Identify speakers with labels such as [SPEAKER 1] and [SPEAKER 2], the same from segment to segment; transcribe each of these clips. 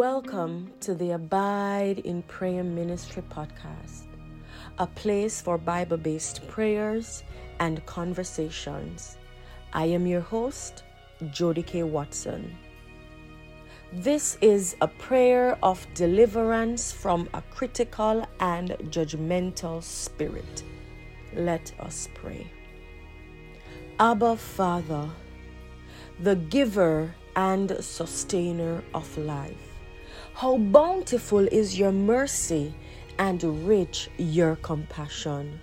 [SPEAKER 1] Welcome to the Abide in Prayer Ministry podcast, a place for Bible based prayers and conversations. I am your host, Jody K. Watson. This is a prayer of deliverance from a critical and judgmental spirit. Let us pray. Abba, Father, the giver and sustainer of life. How bountiful is your mercy and rich your compassion.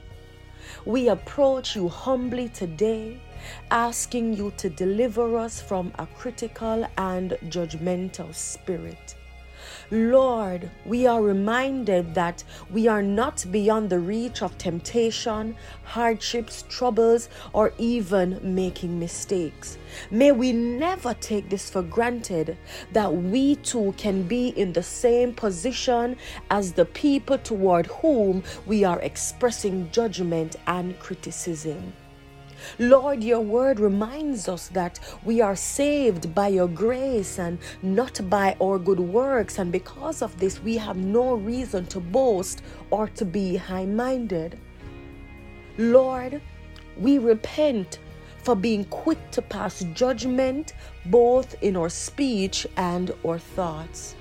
[SPEAKER 1] We approach you humbly today, asking you to deliver us from a critical and judgmental spirit. Lord, we are reminded that we are not beyond the reach of temptation, hardships, troubles, or even making mistakes. May we never take this for granted that we too can be in the same position as the people toward whom we are expressing judgment and criticism. Lord, your word reminds us that we are saved by your grace and not by our good works, and because of this, we have no reason to boast or to be high minded. Lord, we repent for being quick to pass judgment both in our speech and our thoughts.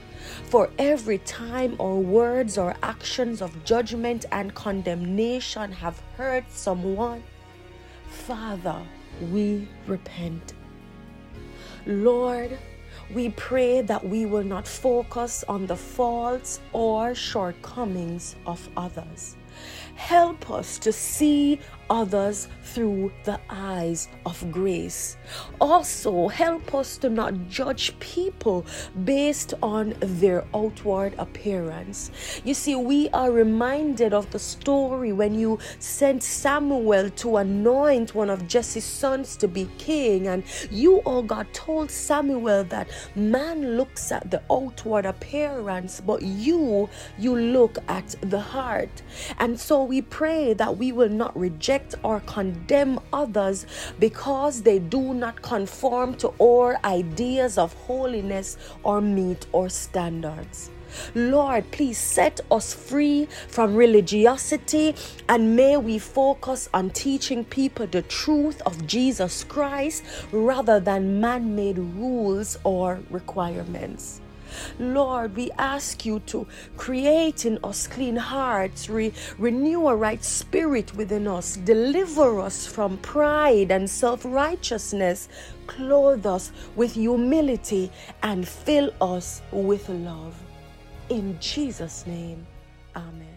[SPEAKER 1] For every time our words or actions of judgment and condemnation have hurt someone, Father, we repent. Lord, we pray that we will not focus on the faults or shortcomings of others. Help us to see others through the eyes of grace. Also, help us to not judge people based on their outward appearance. You see, we are reminded of the story when you sent Samuel to anoint one of Jesse's sons to be king, and you, oh God, told Samuel that man looks at the outward appearance, but you, you look at the heart. And so we pray that we will not reject or condemn others because they do not conform to our ideas of holiness or meet our standards. Lord, please set us free from religiosity and may we focus on teaching people the truth of Jesus Christ rather than man made rules or requirements. Lord, we ask you to create in us clean hearts, re- renew a right spirit within us, deliver us from pride and self righteousness, clothe us with humility, and fill us with love. In Jesus' name, Amen.